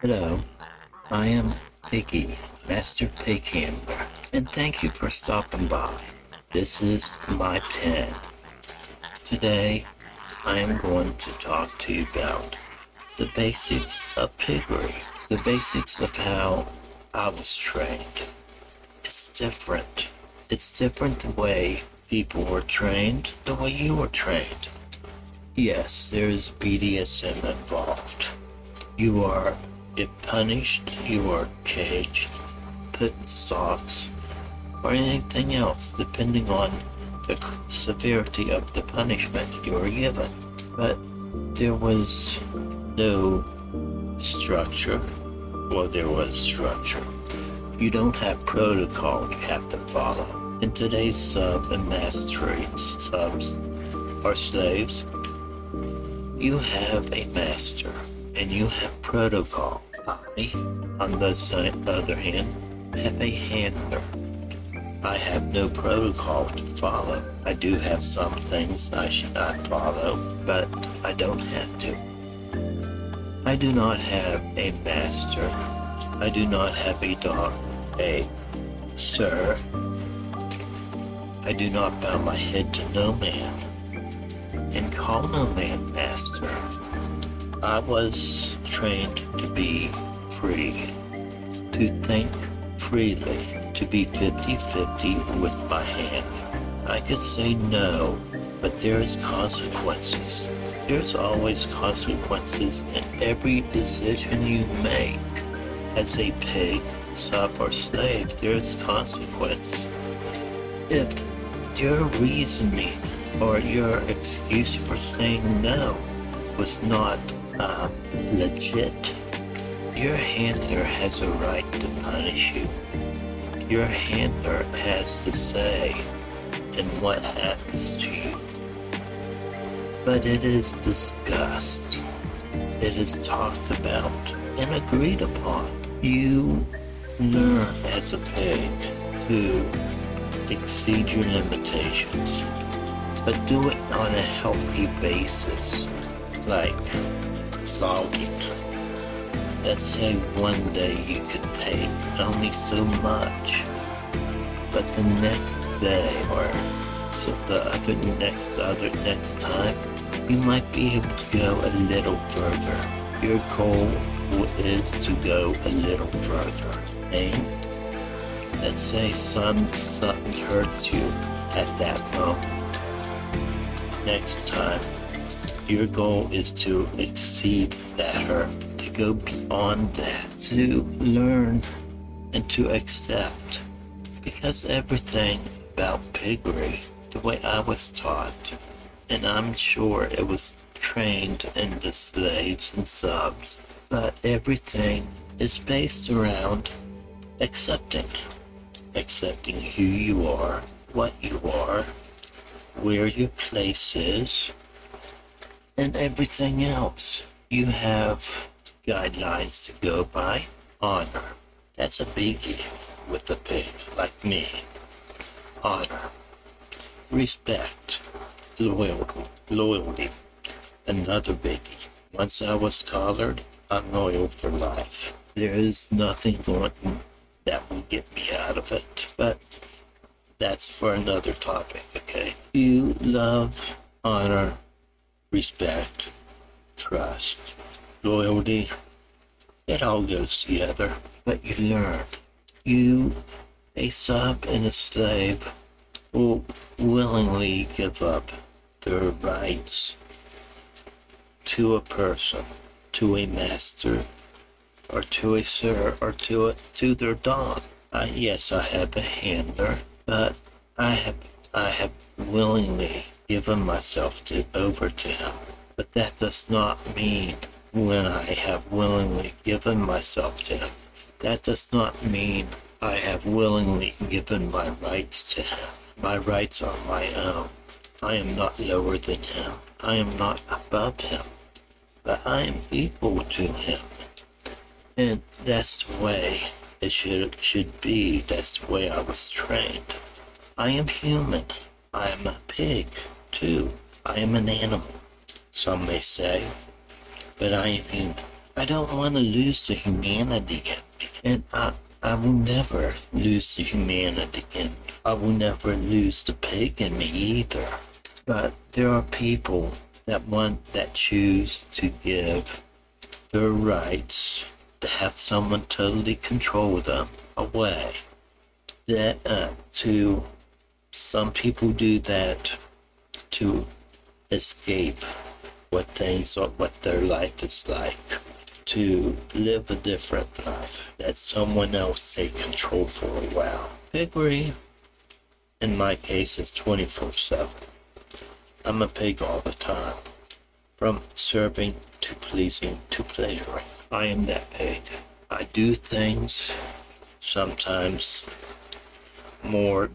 Hello, I am Piggy, Master Pig Handler, and thank you for stopping by. This is my pen. Today, I am going to talk to you about the basics of piggery, the basics of how I was trained. It's different. It's different the way people were trained, the way you were trained. Yes, there is BDSM involved. You are punished, you are caged, put in stocks, or anything else, depending on the severity of the punishment you are given. But there was no structure. Well, there was structure. You don't have protocol you have to follow. In today's sub and mastery subs or slaves, you have a master and you have protocol. I, on the other hand, have a handler. I have no protocol to follow. I do have some things I should not follow, but I don't have to. I do not have a master. I do not have a dog, a sir. I do not bow my head to no man, and call no man master. I was trained to be free, to think freely, to be 50 50 with my hand. I could say no, but there is consequences. There's always consequences in every decision you make. As a pig, sub, or slave, there's consequence. If your reasoning or your excuse for saying no was not legit. Your handler has a right to punish you. Your handler has to say in what happens to you. But it is discussed. It is talked about and agreed upon. You learn as a pig to exceed your limitations, but do it on a healthy basis, like flogging. Let's say one day you could take only so much, but the next day or so the other next other next time, you might be able to go a little further. Your goal is to go a little further. And let's say some something hurts you at that moment. Next time your goal is to exceed that hurt, to go beyond that, to learn and to accept. Because everything about piggery, the way I was taught, and I'm sure it was trained in the slaves and subs, but everything is based around accepting. Accepting who you are, what you are, where your place is, and everything else. You have guidelines to go by. Honor. That's a biggie with a pig like me. Honor. Respect. Loyalty. Loyalty. Another biggie. Once I was collared, I'm loyal for life. There is nothing going that will get me out of it. But that's for another topic, okay? You love, honor, respect, trust, loyalty. It all goes together. But you learn. You, a sub and a slave, will willingly give up their rights to a person, to a master, or to a sir, or to a, to their dog. I, yes, I have a handler, but I have I have willingly given myself to, over to him. But that does not mean when I have willingly given myself to him. That does not mean I have willingly given my rights to him. My rights are my own. I am not lower than him. I am not above him. But I am equal to him. And that's the way it should, should be. That's the way I was trained. I am human. I am a pig. Too, I am an animal, some may say, but I human. I don't want to lose the humanity. And I, I will never lose the humanity in me. I will never lose the pig in me either. But there are people that want, that choose to give their rights to have someone totally control them away. That, uh, to, some people do that to escape what things or what their life is like to live a different life that someone else take control for a while. Piggery, in my case, is 24 7. I'm a pig all the time, from serving to pleasing to pleasuring. I am that pig. I do things sometimes more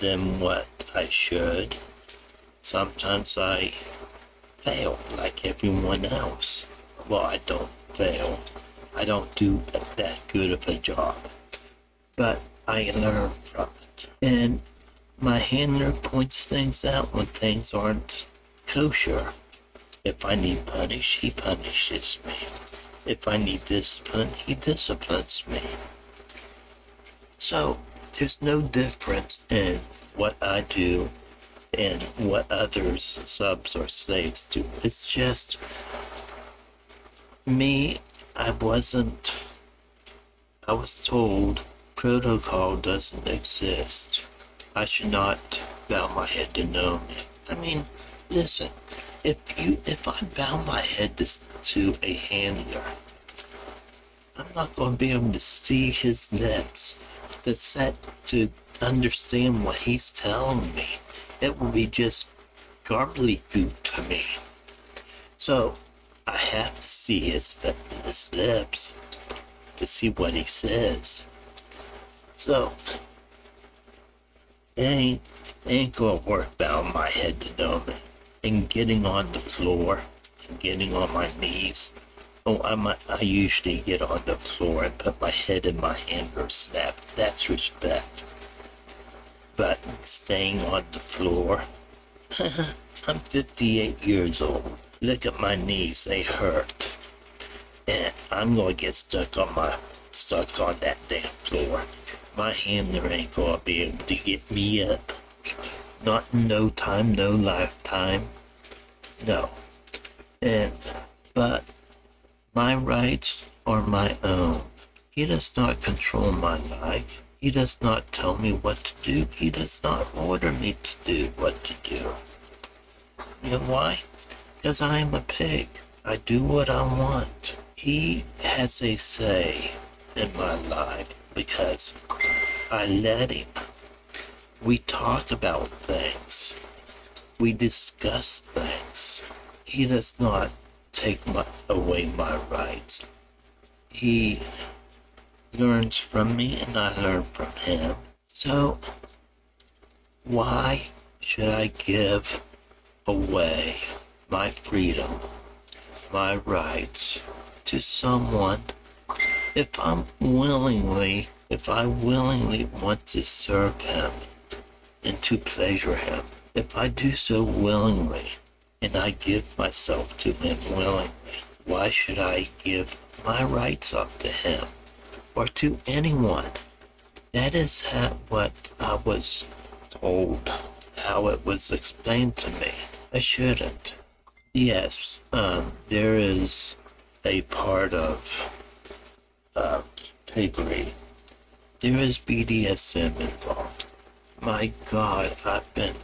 than what I should. Sometimes I fail like everyone else. Well, I don't fail. I don't do that good of a job. But I learn from it. And my handler points things out when things aren't kosher. If I need punish, he punishes me. If I need discipline, he disciplines me. So there's no difference in what I do and what others, subs or slaves do. It's just me, I wasn't, I was told protocol doesn't exist. I should not bow my head to no. I mean, listen, if you, if I bow my head to, to a handler, I'm not going to be able to see his lips to set to understand what he's telling me. It will be just garbly goop to me. So I have to see his, his lips to see what he says. So, it ain't, ain't gonna work bowing my head to me and getting on the floor and getting on my knees. Oh, I might, I usually get on the floor and put my head in my hand or snap. That's respect. But staying on the floor, I'm 58 years old. Look at my knees, they hurt. And I'm gonna get stuck on my stuck on that damn floor. My handler ain't gonna be able to get me up. Not in no time, no lifetime. No. And but my rights are my own. He does not control my life. He does not tell me what to do. He does not order me to do what to do. You know why? Because I am a pig. I do what I want. He has a say in my life because I let him. We talk about things. We discuss things. He does not take my, away my rights. He learns from me and I learn from him. So, why should I give away my freedom, my rights to someone if I'm willingly, if I willingly want to serve him and to pleasure him, if I do so willingly and I give myself to him willingly, why should I give my rights up to him or to anyone? That is how, what I was told, how it was explained to me. I shouldn't. Yes, um, there is a part of uh. There is BDSM involved. My God, I've been.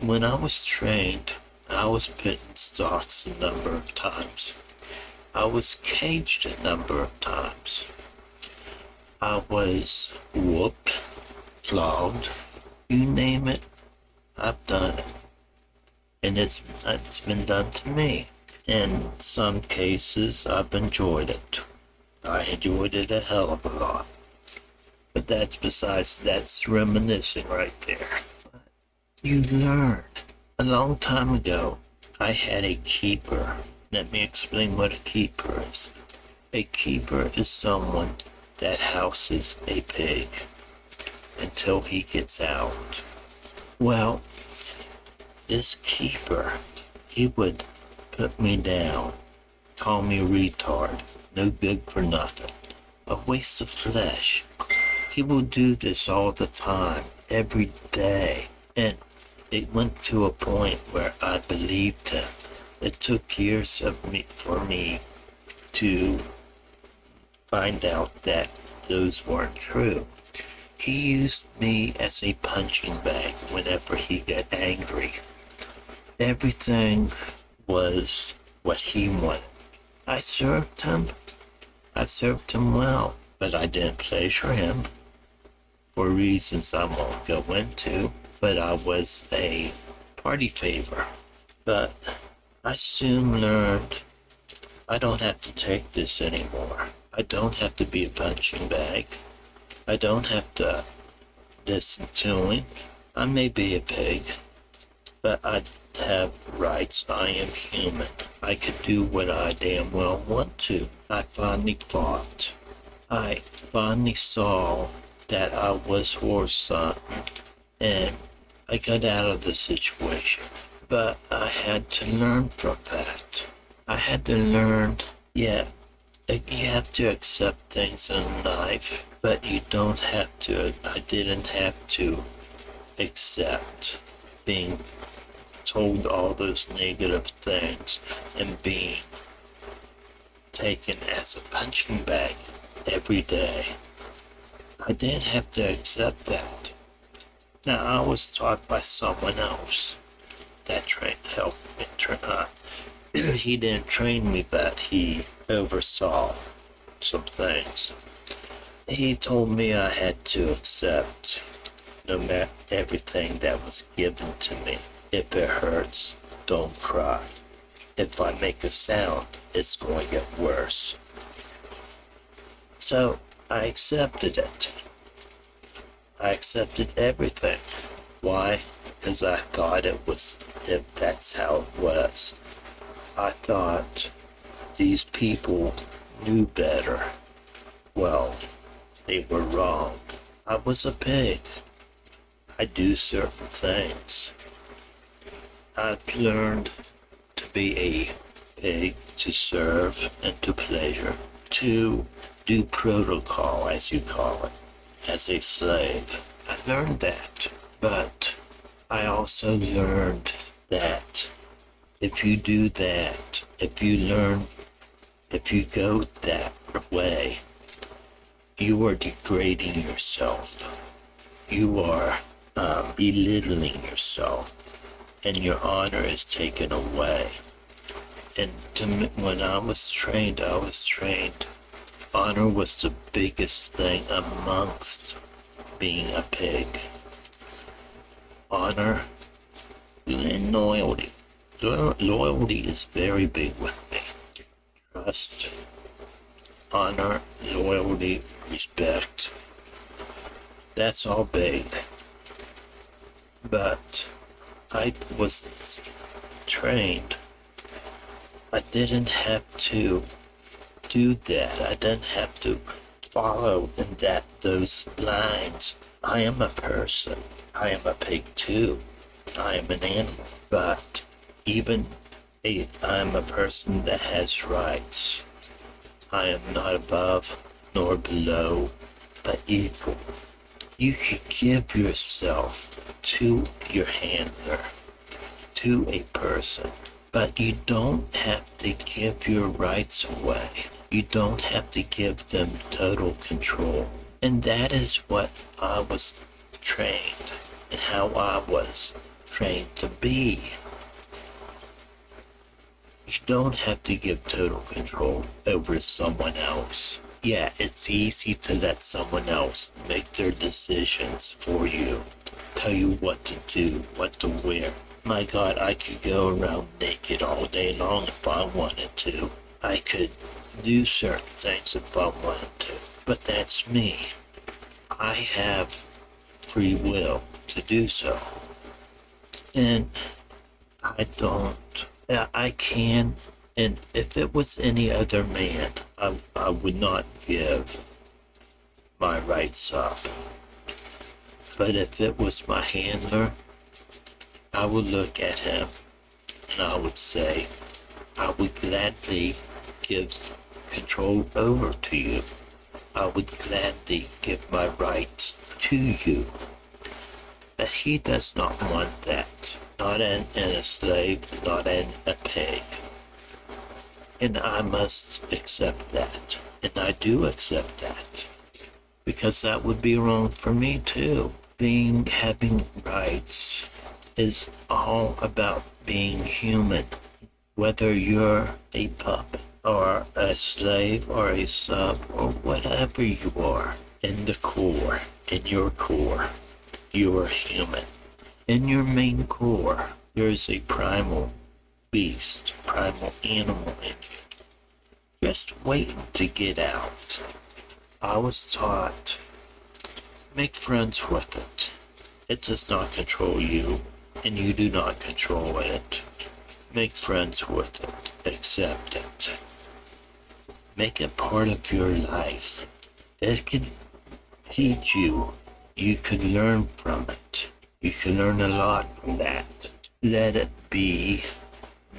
When I was trained, I was put stocks a number of times. I was caged a number of times. I was whooped, flogged, you name it, I've done it and it's it's been done to me. In some cases, I've enjoyed it. I enjoyed it a hell of a lot. But that's besides, that's reminiscing right there. You learn. A long time ago, I had a keeper. Let me explain what a keeper is. A keeper is someone that houses a pig until he gets out. Well, this keeper, he would put me down call me a retard, no good for nothing, a waste of flesh. He will do this all the time, every day, and it went to a point where I believed him. It took years of me for me to find out that those weren't true. He used me as a punching bag whenever he got angry. Everything was what he wanted. I served him. I served him well, but I didn't pleasure him for reasons I won't go into. But I was a party favor. But I soon learned I don't have to take this anymore. I don't have to be a punching bag. I don't have to listen to him. I may be a pig, but I have rights. I am human. I could do what I damn well want to. I finally fought. I finally saw that I was worth something, and I got out of the situation. But I had to learn from that. I had to learn, yeah, you have to accept things in life, but you don't have to. I didn't have to accept being told all those negative things and being taken as a punching bag every day. I didn't have to accept that. Now, I was taught by someone else that trained helped me train. Uh, he didn't train me, but he oversaw some things. He told me I had to accept no matter everything that was given to me. If it hurts, don't cry. If I make a sound, it's going to get worse. So I accepted it. I accepted everything. Why? Because I thought it was, if that's how it was. I thought these people knew better. Well, they were wrong. I was a pig. I do certain things. I've learned to be a pig, to serve and to pleasure, to do protocol, as you call it, as a slave. I learned that, but I also learned that if you do that, if you learn, if you go that way, you are degrading yourself. You are uh, belittling yourself, and your honor is taken away. And me, when I was trained, I was trained. Honor was the biggest thing amongst being a pig. Honor and loyalty loyalty is very big with me. Trust, honor, loyalty, respect. That's all big. But I was trained. I didn't have to do that. I didn't have to follow in that those lines. I am a person. I am a pig too. I am an animal. But even if I'm a person that has rights, I am not above nor below, but equal. You can give yourself to your handler, to a person, but you don't have to give your rights away. You don't have to give them total control. And that is what I was trained and how I was trained to be. You don't have to give total control over someone else. Yeah, it's easy to let someone else make their decisions for you, tell you what to do, what to wear. My god, I could go around naked all day long if I wanted to. I could do certain things if I wanted to. But that's me. I have free will to do so. And I don't I can. And if it was any other man, I, I would not give my rights up. But if it was my handler, I would look at him and I would say, I would gladly give control over to you. I would gladly give my rights to you. But he does not want that. Not in, in a slave, not in a pig. And I must accept that. And I do accept that. Because that would be wrong for me too. Being, having rights is all about being human. Whether you're a pup or a slave or a sub or whatever you are, in the core, in your core, you are human. In your main core, there is a primal beast, primal animal in you. Just waiting to get out. I was taught make friends with it. It does not control you, and you do not control it. Make friends with it. Accept it. Make it part of your life. It could teach you. You could learn from it. You can learn a lot from that. Let it be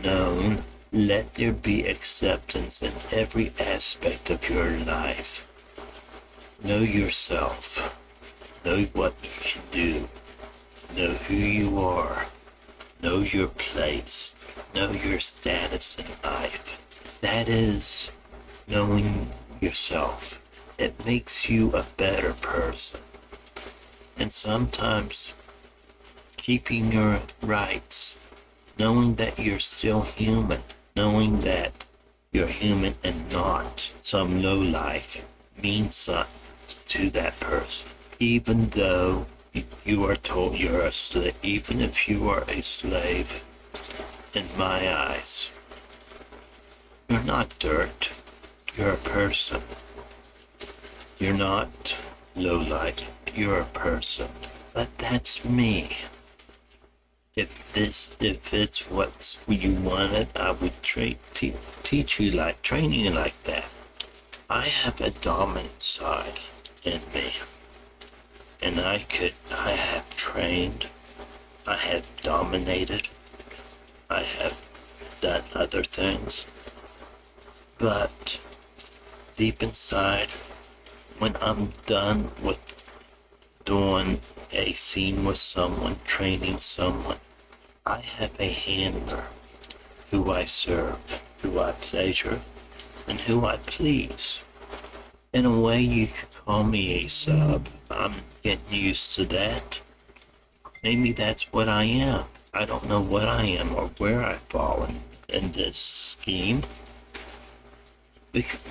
known. Let there be acceptance in every aspect of your life. Know yourself. Know what you can do. Know who you are. Know your place. Know your status in life. That is knowing yourself. It makes you a better person. And sometimes keeping your rights, knowing that you're still human, knowing that you're human and not some low life means something to that person. Even though you are told you're a slave, even if you are a slave, in my eyes, you're not dirt. You're a person. You're not low life. You're a person. But that's me if this if it's what you wanted i would tra- te- teach you like train you like that i have a dominant side in me and i could i have trained i have dominated i have done other things but deep inside when i'm done with doing a scene with someone training someone I have a handler who I serve, who I pleasure, and who I please. In a way, you could call me a sub. I'm getting used to that. Maybe that's what I am. I don't know what I am or where I've fallen in this scheme.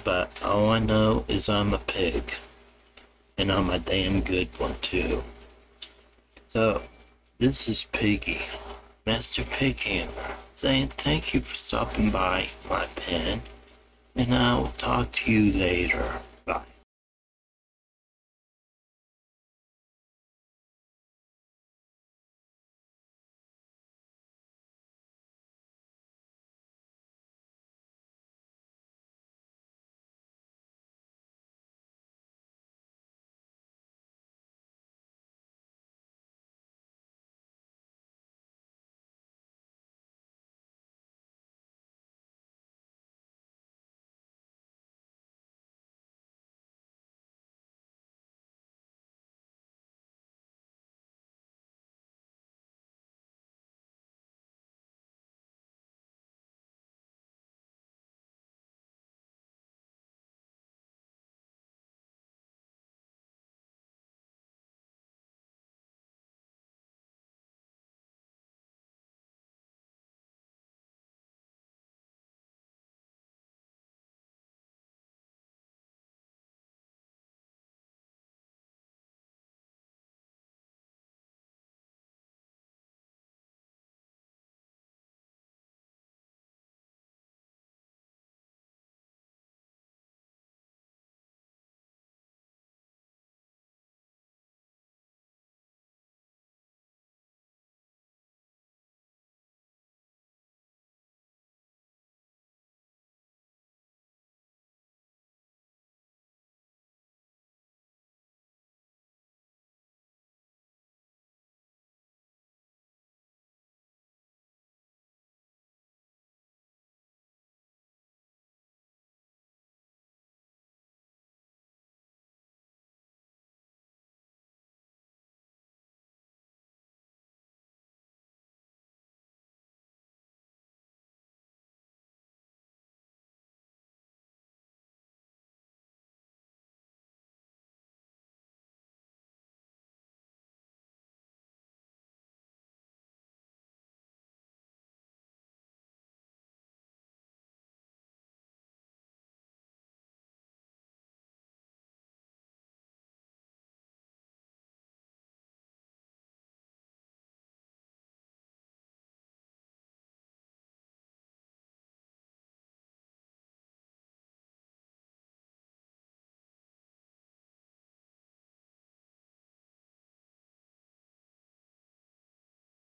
But all I know is I'm a pig. And I'm a damn good one, too. So, this is Piggy. Master Pig Handler, saying thank you for stopping by my pen, and I will talk to you later.